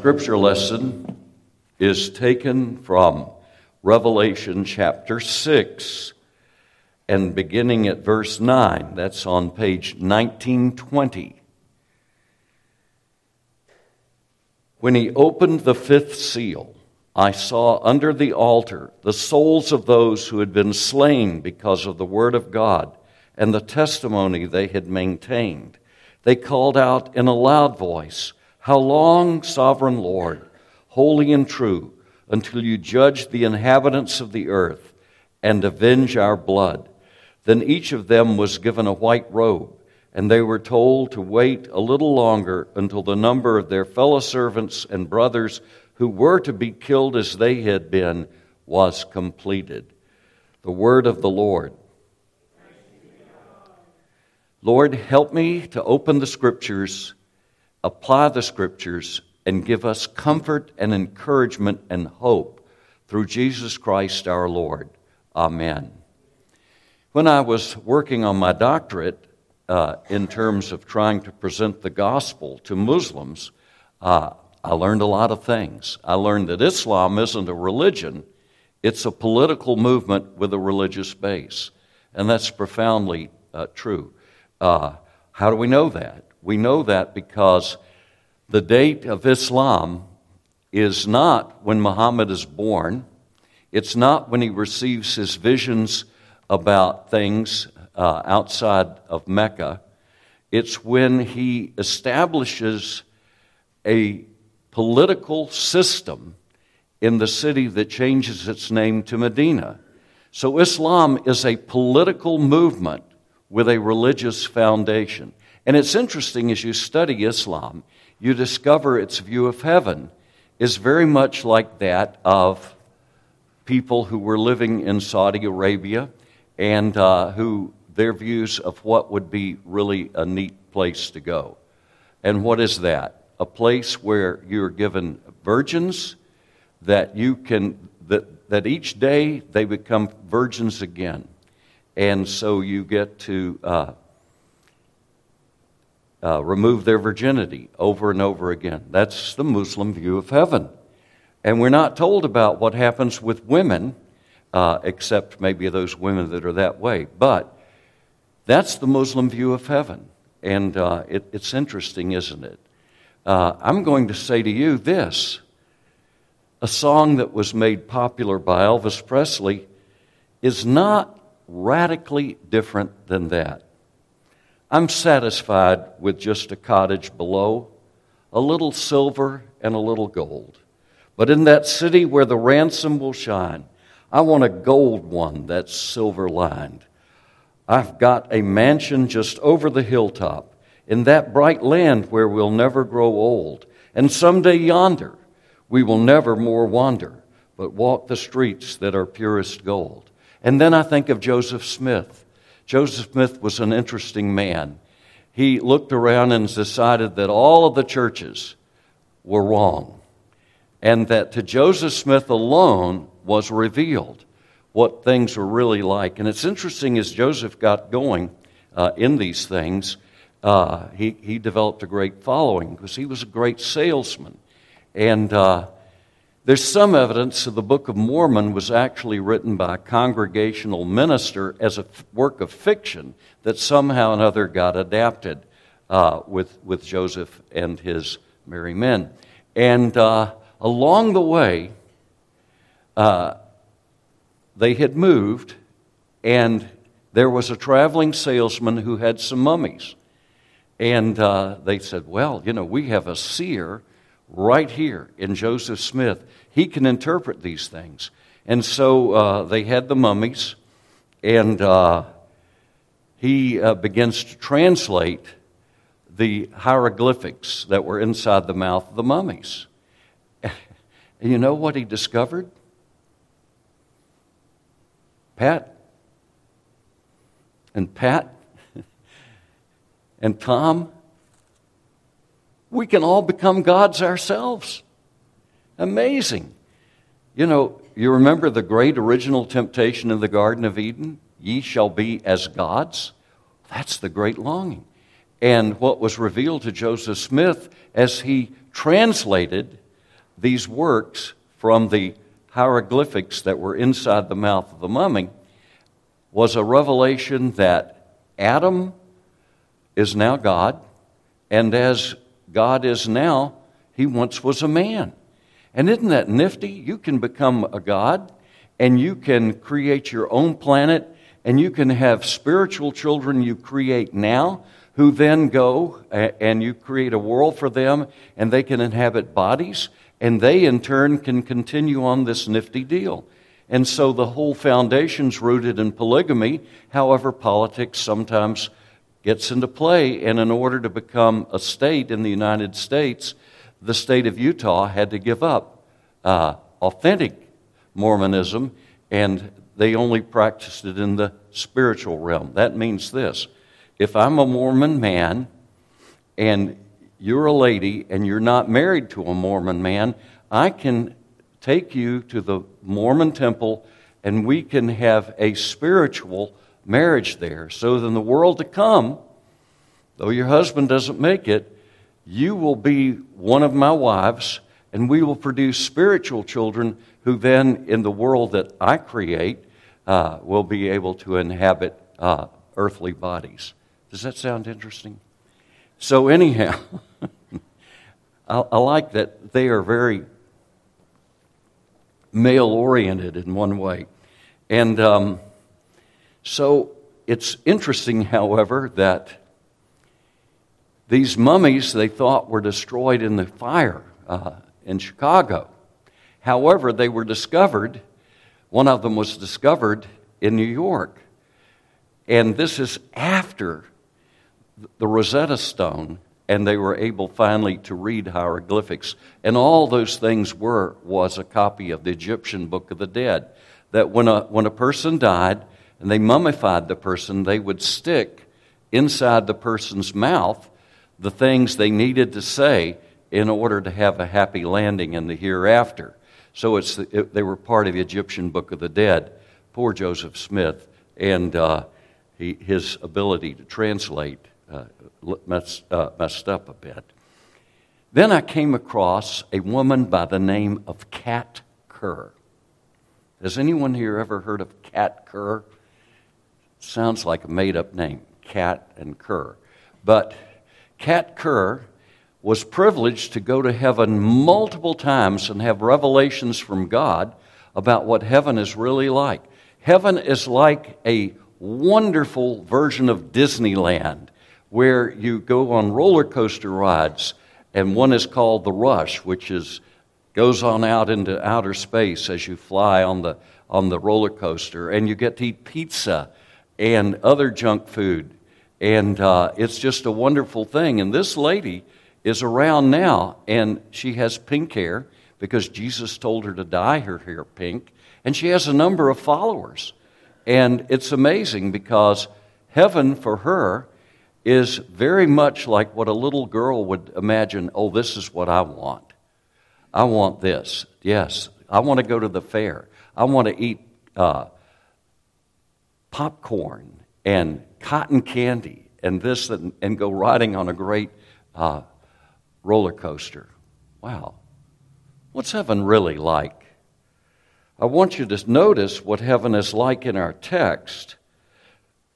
Scripture lesson is taken from Revelation chapter 6 and beginning at verse 9. That's on page 1920. When he opened the fifth seal, I saw under the altar the souls of those who had been slain because of the word of God and the testimony they had maintained. They called out in a loud voice, how long, sovereign Lord, holy and true, until you judge the inhabitants of the earth and avenge our blood? Then each of them was given a white robe, and they were told to wait a little longer until the number of their fellow servants and brothers who were to be killed as they had been was completed. The word of the Lord. Lord, help me to open the scriptures apply the scriptures, and give us comfort and encouragement and hope through Jesus Christ our Lord. Amen. When I was working on my doctorate uh, in terms of trying to present the gospel to Muslims, uh, I learned a lot of things. I learned that Islam isn't a religion, it's a political movement with a religious base. And that's profoundly uh, true. Uh, how do we know that? We know that because the date of Islam is not when Muhammad is born, it's not when he receives his visions about things uh, outside of Mecca. It's when he establishes a political system in the city that changes its name to Medina. So, Islam is a political movement with a religious foundation. And it's interesting as you study Islam, you discover its view of heaven is very much like that of people who were living in Saudi Arabia and uh, who their views of what would be really a neat place to go. And what is that? A place where you're given virgins that you can that that each day they become virgins again, and so you get to uh, uh, remove their virginity over and over again. That's the Muslim view of heaven. And we're not told about what happens with women, uh, except maybe those women that are that way. But that's the Muslim view of heaven. And uh, it, it's interesting, isn't it? Uh, I'm going to say to you this a song that was made popular by Elvis Presley is not radically different than that. I'm satisfied with just a cottage below, a little silver and a little gold. But in that city where the ransom will shine, I want a gold one that's silver lined. I've got a mansion just over the hilltop in that bright land where we'll never grow old. And someday yonder, we will never more wander, but walk the streets that are purest gold. And then I think of Joseph Smith Joseph Smith was an interesting man. He looked around and decided that all of the churches were wrong, and that to Joseph Smith alone was revealed what things were really like. And it's interesting as Joseph got going uh, in these things, uh, he, he developed a great following because he was a great salesman. And uh, there's some evidence that the Book of Mormon was actually written by a congregational minister as a work of fiction that somehow or another got adapted uh, with, with Joseph and his merry men. And uh, along the way, uh, they had moved, and there was a traveling salesman who had some mummies. And uh, they said, Well, you know, we have a seer right here in Joseph Smith. He can interpret these things. And so uh, they had the mummies, and uh, he uh, begins to translate the hieroglyphics that were inside the mouth of the mummies. and you know what he discovered? Pat and Pat and Tom we can all become gods ourselves. Amazing. You know, you remember the great original temptation in the Garden of Eden? Ye shall be as gods. That's the great longing. And what was revealed to Joseph Smith as he translated these works from the hieroglyphics that were inside the mouth of the mummy was a revelation that Adam is now God, and as God is now, he once was a man. And isn't that nifty? You can become a God, and you can create your own planet, and you can have spiritual children you create now who then go and you create a world for them, and they can inhabit bodies, and they in turn can continue on this nifty deal. And so the whole foundation's rooted in polygamy. However, politics sometimes gets into play, and in order to become a state in the United States, the state of Utah had to give up uh, authentic Mormonism, and they only practiced it in the spiritual realm. That means this if I'm a Mormon man and you're a lady and you're not married to a Mormon man, I can take you to the Mormon temple and we can have a spiritual marriage there. So in the world to come, though your husband doesn't make it, you will be one of my wives and we will produce spiritual children who then, in the world that I create, uh, will be able to inhabit uh, earthly bodies. Does that sound interesting? So, anyhow, I, I, like that they are very male oriented in one way. And um, so it's interesting, however, that these mummies they thought were destroyed in the fire uh, in Chicago. However, they were discovered, one of them was discovered in New York. And this is after the Rosetta Stone, and they were able finally to read hieroglyphics. And all those things were was a copy of the Egyptian Book of the Dead. That when a, when a person died and they mummified the person, they would stick inside the person's mouth the things they needed to say in order to have a happy landing in the hereafter. So it's, it, they were part of the Egyptian Book of the Dead. Poor Joseph Smith and uh, he, his ability to translate uh, messed, uh, messed up a bit. Then I came across a woman by the name of Kat Kerr. Has anyone here ever heard of Kat Kerr? Sounds like a made up name, Kat and Kerr. But Kat Kerr was privileged to go to heaven multiple times and have revelations from God about what heaven is really like. Heaven is like a wonderful version of Disneyland where you go on roller coaster rides, and one is called the Rush, which is goes on out into outer space as you fly on the on the roller coaster, and you get to eat pizza and other junk food, and uh, it's just a wonderful thing. And this lady is around now, and she has pink hair because Jesus told her to dye her hair pink, and she has a number of followers, and it's amazing because heaven for her is very much like what a little girl would imagine oh, this is what I want. I want this. Yes, I want to go to the fair. I want to eat uh, popcorn and cotton candy and this and, and go riding on a great uh, roller coaster. Wow. What's heaven really like? I want you to notice what heaven is like in our text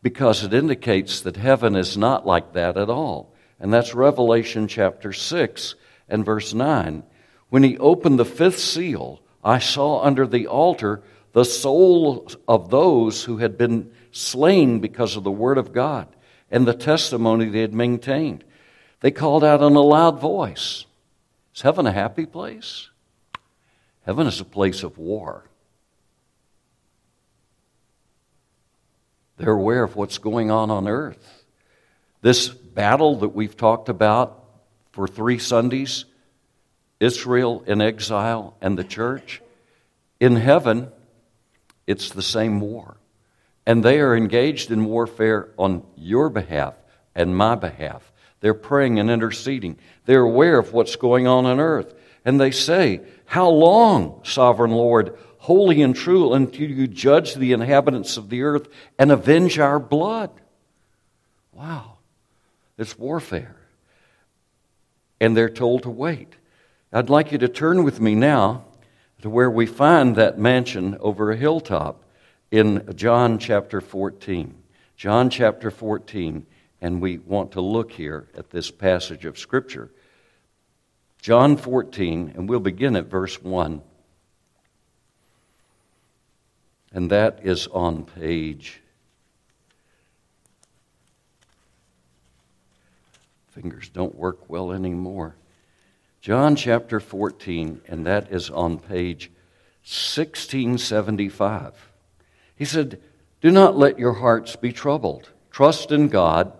because it indicates that heaven is not like that at all. And that's Revelation chapter 6 and verse 9. When he opened the fifth seal, I saw under the altar the souls of those who had been slain because of the word of God and the testimony they had maintained. They called out in a loud voice Is heaven a happy place? Heaven is a place of war. They're aware of what's going on on earth. This battle that we've talked about for three Sundays Israel in exile and the church in heaven, it's the same war. And they are engaged in warfare on your behalf and my behalf. They're praying and interceding. They're aware of what's going on on earth. And they say, How long, sovereign Lord, holy and true until you judge the inhabitants of the earth and avenge our blood. Wow, it's warfare. And they're told to wait. I'd like you to turn with me now to where we find that mansion over a hilltop in John chapter 14. John chapter 14, and we want to look here at this passage of Scripture. John 14, and we'll begin at verse 1. And that is on page. Fingers don't work well anymore. John chapter 14, and that is on page 1675. He said, Do not let your hearts be troubled. Trust in God.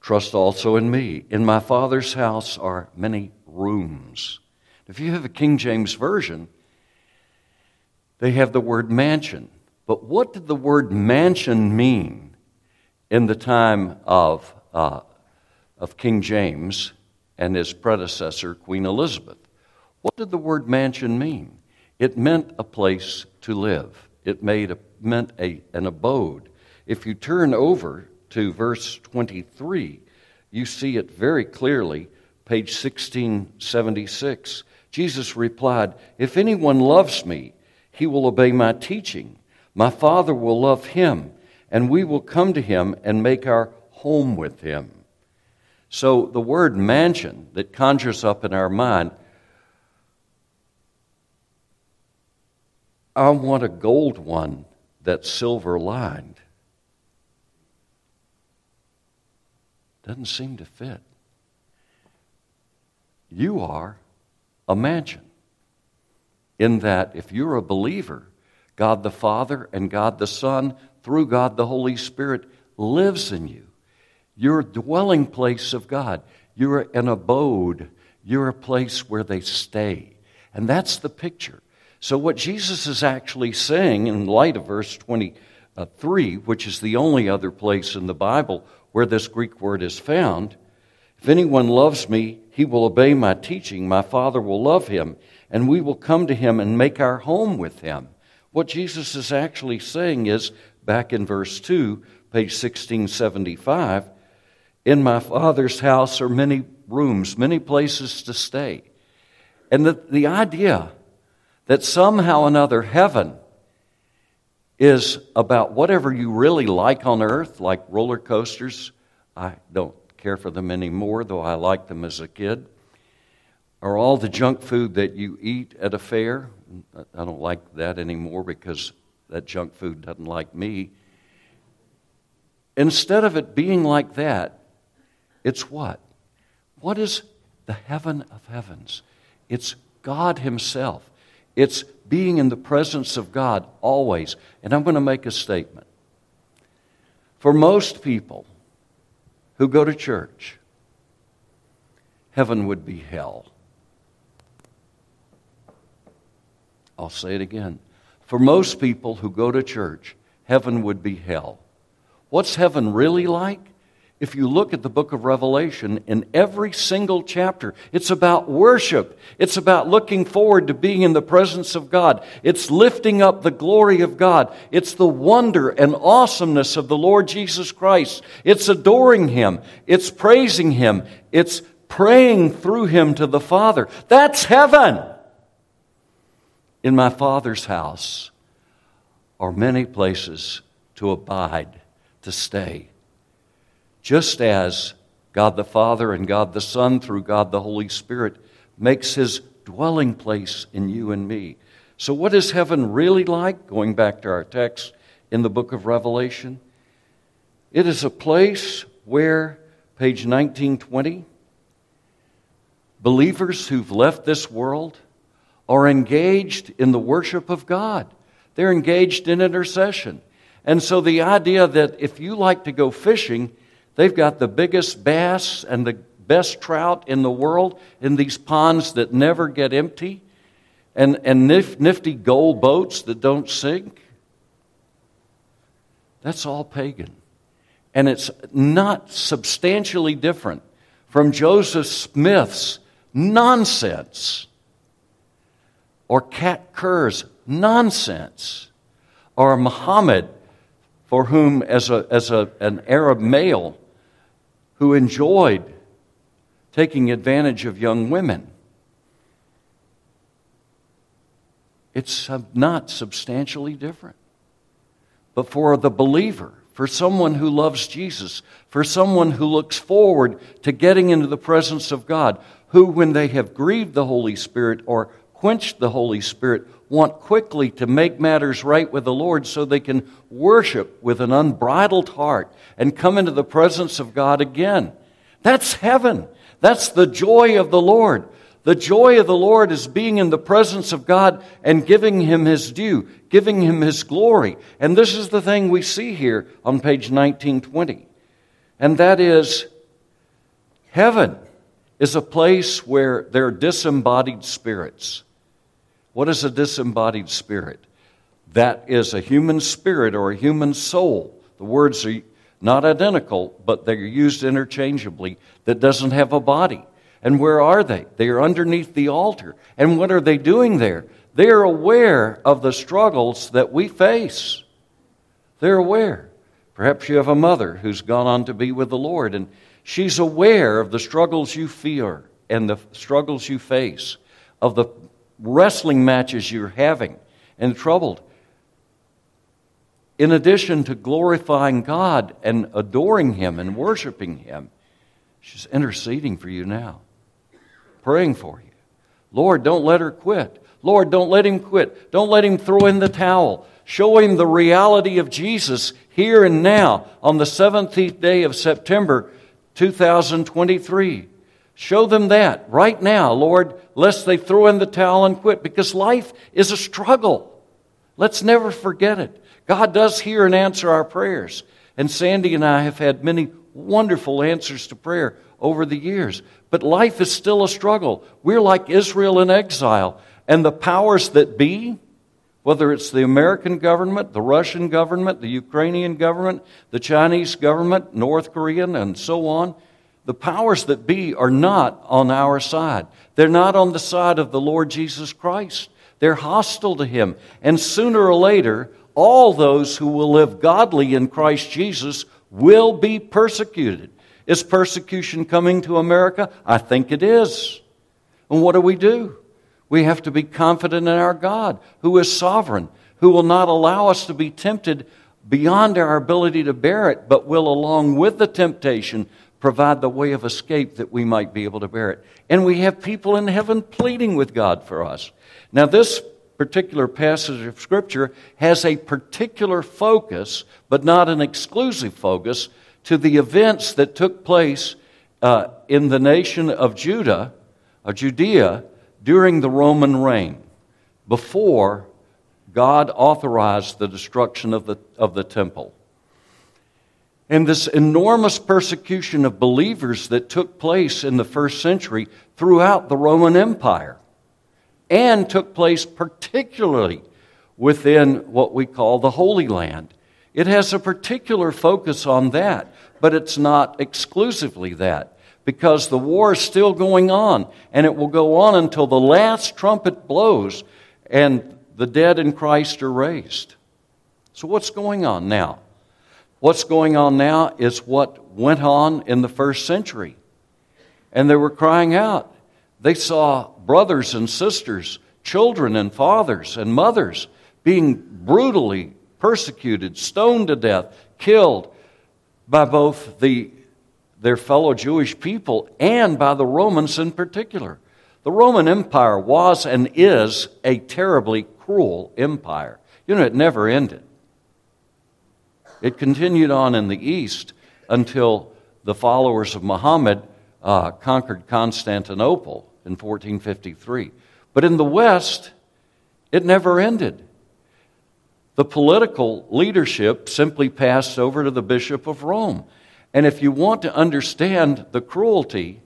Trust also in me. In my Father's house are many rooms. If you have a King James Version, they have the word mansion. But what did the word mansion mean in the time of, uh, of King James and his predecessor, Queen Elizabeth. What did the word mansion mean? It meant a place to live, it made a, meant a, an abode. If you turn over to verse 23, you see it very clearly, page 1676. Jesus replied, If anyone loves me, he will obey my teaching. My Father will love him, and we will come to him and make our home with him. So the word mansion that conjures up in our mind, I want a gold one that's silver lined. Doesn't seem to fit. You are a mansion. In that, if you're a believer, God the Father and God the Son, through God the Holy Spirit, lives in you. You're a dwelling place of God. You're an abode. You're a place where they stay. And that's the picture. So, what Jesus is actually saying in light of verse 23, which is the only other place in the Bible where this Greek word is found, if anyone loves me, he will obey my teaching. My Father will love him, and we will come to him and make our home with him. What Jesus is actually saying is, back in verse 2, page 1675, in my Father's house are many rooms, many places to stay. And the, the idea that somehow another heaven is about whatever you really like on earth, like roller coasters. I don't care for them anymore, though I liked them as a kid. Or all the junk food that you eat at a fair. I don't like that anymore because that junk food doesn't like me. Instead of it being like that, it's what? What is the heaven of heavens? It's God Himself. It's being in the presence of God always. And I'm going to make a statement. For most people who go to church, heaven would be hell. I'll say it again. For most people who go to church, heaven would be hell. What's heaven really like? If you look at the book of Revelation, in every single chapter, it's about worship. It's about looking forward to being in the presence of God. It's lifting up the glory of God. It's the wonder and awesomeness of the Lord Jesus Christ. It's adoring Him. It's praising Him. It's praying through Him to the Father. That's heaven. In my Father's house are many places to abide, to stay just as God the Father and God the Son, through God the Holy Spirit, makes his dwelling place in you and me. So, what is heaven really like? Going back to our text in the book of Revelation, it is a place where, page 1920, believers who've left this world are engaged in the worship of God. They're engaged in intercession. And so, the idea that if you like to go fishing, They've got the biggest bass and the best trout in the world in these ponds that never get empty, and, and nif- nifty gold boats that don't sink. That's all pagan. And it's not substantially different from Joseph Smith's nonsense or Kat Kerr's nonsense or Muhammad, for whom, as, a, as a, an Arab male, who enjoyed taking advantage of young women. It's not substantially different. But for the believer, for someone who loves Jesus, for someone who looks forward to getting into the presence of God, who, when they have grieved the Holy Spirit or quenched the Holy Spirit, want quickly to make matters right with the Lord so they can worship with an unbridled heart and come into the presence of God again. That's heaven. That's the joy of the Lord. The joy of the Lord is being in the presence of God and giving Him His due, giving Him His glory. And this is the thing we see here on page 1920. And that is heaven is a place where there are disembodied spirits. What is a disembodied spirit? That is a human spirit or a human soul. The words are not identical, but they're used interchangeably, that doesn't have a body. And where are they? They are underneath the altar. And what are they doing there? They are aware of the struggles that we face. They're aware. Perhaps you have a mother who's gone on to be with the Lord, and she's aware of the struggles you fear and the struggles you face, of the wrestling matches you're having and troubled. In addition to glorifying God and adoring Him and worshiping Him, she's interceding for you now praying for you. Lord, don't let her quit. Lord, don't let him quit. Don't let him throw in the towel. Show him the reality of Jesus here and now on the 17th day of September 2023. Show them that right now, Lord, lest they throw in the towel and quit, because life is a struggle. Let's never forget it. God does hear and answer our prayers. And Sandy and I have had many wonderful answers to prayer over the years. But life is still a struggle. We're like Israel in exile. And the powers that be, whether it's the American government, the Russian government, the Ukrainian government, the Chinese government, North Korean, and so on, the powers that be are not on our side. They're not on the side of the Lord Jesus Christ. They're hostile to Him. And sooner or later, all those who will live godly in Christ Jesus will be persecuted. Is persecution coming to America? I think it is. And what do we do? We have to be confident in our God, who is sovereign, who will not allow us to be tempted beyond our ability to bear it, but will, along with the temptation, provide the way of escape that we might be able to bear it. And we have people in heaven pleading with God for us. Now, this particular passage of Scripture has a particular focus, but not an exclusive focus, to the events that took place uh, in the nation of Judah, of Judea, during the Roman reign, before God authorized the destruction of the, of the temple. And this enormous persecution of believers that took place in the first century throughout the Roman Empire and took place particularly within what we call the Holy Land. It has a particular focus on that, but it's not exclusively that because the war is still going on and it will go on until the last trumpet blows and the dead in Christ are raised. So, what's going on now? What's going on now is what went on in the first century. And they were crying out. They saw brothers and sisters, children and fathers and mothers being brutally persecuted, stoned to death, killed by both the, their fellow Jewish people and by the Romans in particular. The Roman Empire was and is a terribly cruel empire. You know, it never ended. It continued on in the east until the followers of Muhammad uh, conquered Constantinople in 1453. But in the west, it never ended. The political leadership simply passed over to the Bishop of Rome. And if you want to understand the cruelty,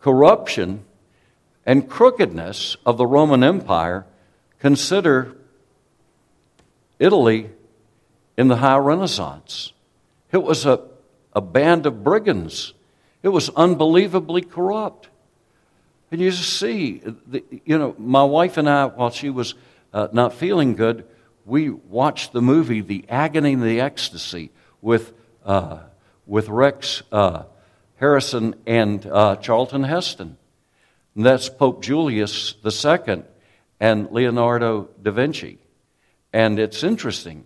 corruption, and crookedness of the Roman Empire, consider Italy in the High Renaissance. It was a, a band of brigands, it was unbelievably corrupt. And you just see, you know, my wife and I, while she was uh, not feeling good, we watched the movie The Agony and the Ecstasy with, uh, with Rex uh, Harrison and uh, Charlton Heston. And that's Pope Julius II. and Leonardo da Vinci. And it's interesting.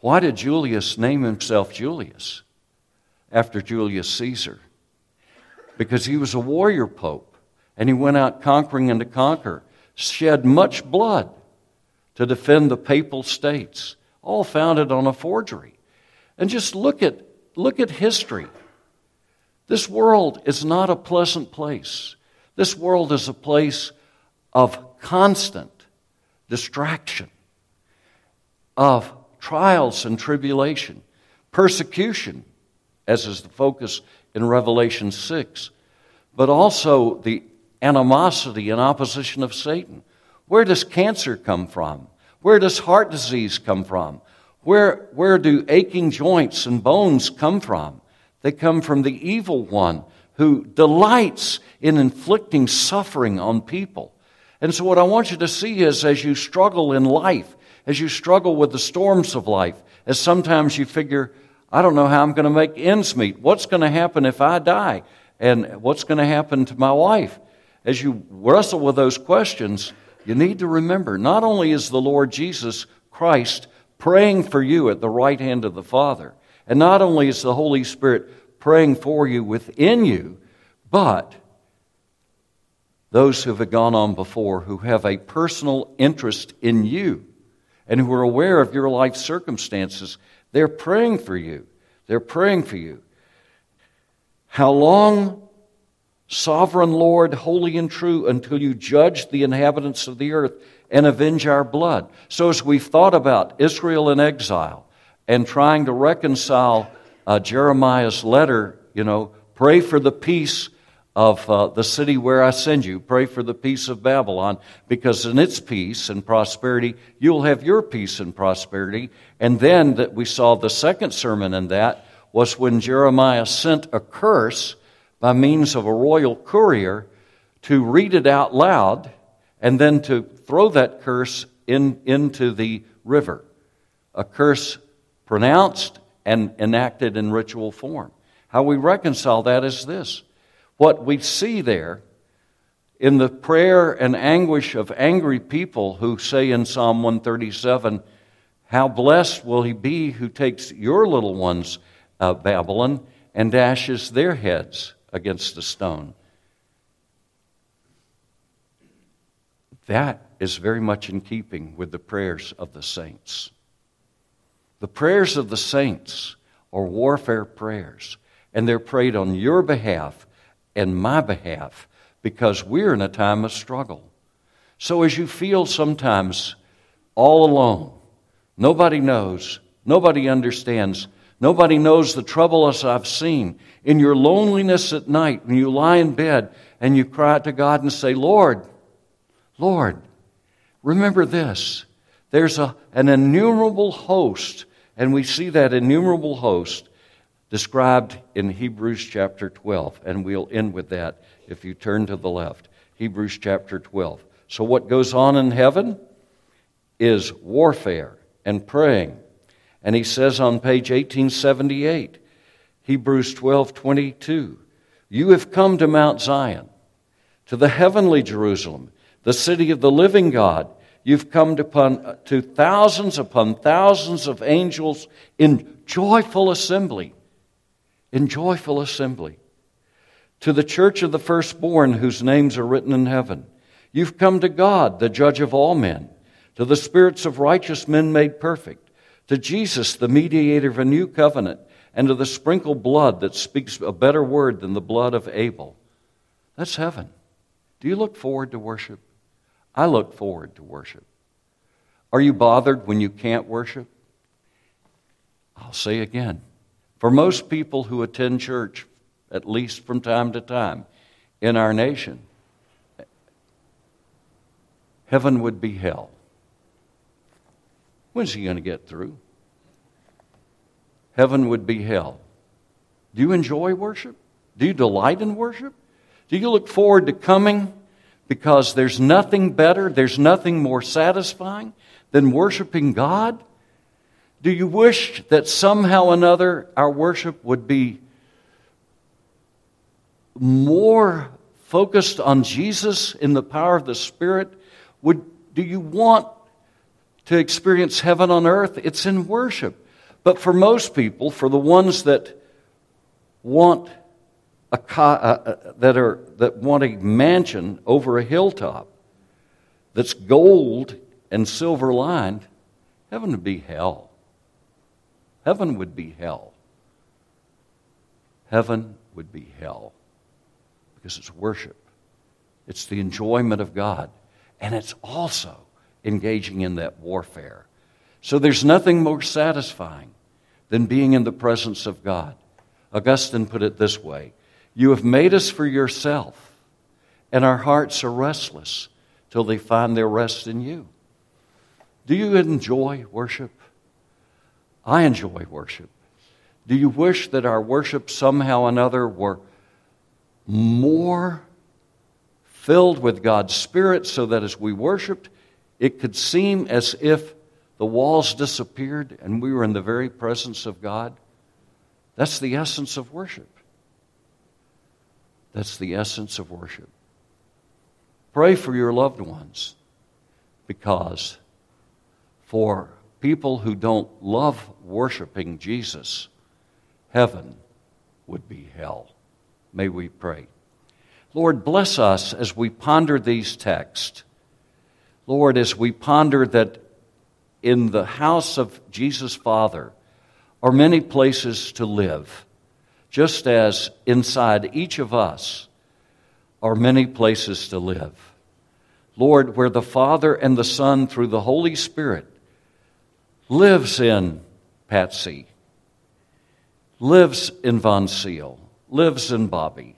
Why did Julius name himself Julius after Julius Caesar? Because he was a warrior pope and he went out conquering and to conquer, shed much blood to defend the papal states, all founded on a forgery. And just look at, look at history. This world is not a pleasant place. This world is a place of constant distraction, of trials and tribulation, persecution, as is the focus in Revelation 6, but also the animosity and opposition of Satan. Where does cancer come from? Where does heart disease come from? Where, where do aching joints and bones come from? They come from the evil one who delights in inflicting suffering on people. And so, what I want you to see is as you struggle in life, as you struggle with the storms of life, as sometimes you figure, I don't know how I'm going to make ends meet. What's going to happen if I die? And what's going to happen to my wife? As you wrestle with those questions, you need to remember not only is the Lord Jesus Christ praying for you at the right hand of the Father, and not only is the Holy Spirit praying for you within you, but those who have gone on before who have a personal interest in you and who are aware of your life circumstances, they're praying for you. They're praying for you. How long, sovereign Lord, holy and true, until you judge the inhabitants of the earth and avenge our blood? So, as we've thought about Israel in exile and trying to reconcile uh, Jeremiah's letter, you know, pray for the peace of uh, the city where I send you. Pray for the peace of Babylon, because in its peace and prosperity, you'll have your peace and prosperity. And then that we saw the second sermon in that was when Jeremiah sent a curse by means of a royal courier to read it out loud and then to throw that curse in, into the river. A curse pronounced and enacted in ritual form. How we reconcile that is this what we see there in the prayer and anguish of angry people who say in Psalm 137, How blessed will he be who takes your little ones, uh, Babylon, and dashes their heads against the stone. That is very much in keeping with the prayers of the saints. The prayers of the saints are warfare prayers, and they're prayed on your behalf and my behalf because we're in a time of struggle. So, as you feel sometimes all alone, nobody knows, nobody understands, nobody knows the trouble as I've seen, in your loneliness at night, when you lie in bed and you cry out to God and say, Lord, Lord, remember this. There's a, an innumerable host, and we see that innumerable host described in Hebrews chapter 12. And we'll end with that if you turn to the left. Hebrews chapter 12. So, what goes on in heaven is warfare and praying. And he says on page 1878, Hebrews 12 22, You have come to Mount Zion, to the heavenly Jerusalem, the city of the living God. You've come to, upon, to thousands upon thousands of angels in joyful assembly in joyful assembly. To the church of the firstborn whose names are written in heaven, you've come to God, the judge of all men, to the spirits of righteous men made perfect, to Jesus, the mediator of a new covenant, and to the sprinkled blood that speaks a better word than the blood of Abel. That's heaven. Do you look forward to worship? I look forward to worship. Are you bothered when you can't worship? I'll say again for most people who attend church, at least from time to time, in our nation, heaven would be hell. When's he going to get through? Heaven would be hell. Do you enjoy worship? Do you delight in worship? Do you look forward to coming because there's nothing better, there's nothing more satisfying than worshiping God? Do you wish that somehow or another our worship would be more focused on Jesus in the power of the Spirit? Would, do you want to experience heaven on earth? It's in worship. But for most people, for the ones that want a, uh, uh, that, are, that want a mansion over a hilltop that's gold and silver lined, heaven would be hell. Heaven would be hell. Heaven would be hell because it's worship, it's the enjoyment of God, and it's also engaging in that warfare. So there's nothing more satisfying than being in the presence of God. Augustine put it this way You have made us for yourself, and our hearts are restless till they find their rest in you. Do you enjoy worship? I enjoy worship. Do you wish that our worship somehow or another were more filled with God's Spirit so that as we worshiped, it could seem as if the walls disappeared and we were in the very presence of God? That's the essence of worship. That's the essence of worship. Pray for your loved ones because for people who don't love worshiping Jesus, heaven would be hell. May we pray. Lord, bless us as we ponder these texts. Lord, as we ponder that in the house of Jesus' Father are many places to live, just as inside each of us are many places to live. Lord, where the Father and the Son, through the Holy Spirit, lives in Patsy, lives in Von Seal, lives in Bobby.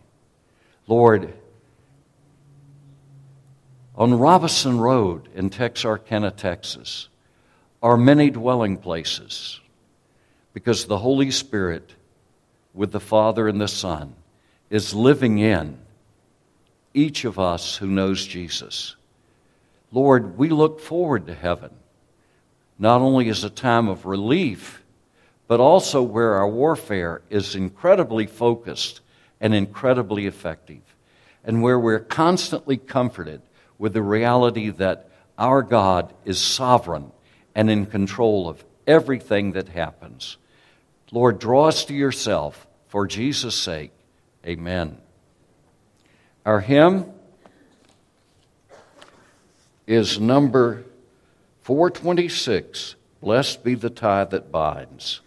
Lord, on Robinson Road in Texarkana, Texas, are many dwelling places because the Holy Spirit, with the Father and the Son, is living in each of us who knows Jesus. Lord, we look forward to heaven, not only as a time of relief, but also where our warfare is incredibly focused and incredibly effective, and where we're constantly comforted with the reality that our God is sovereign and in control of everything that happens. Lord, draw us to yourself for Jesus' sake. Amen. Our hymn is number 426 Blessed be the tie that binds.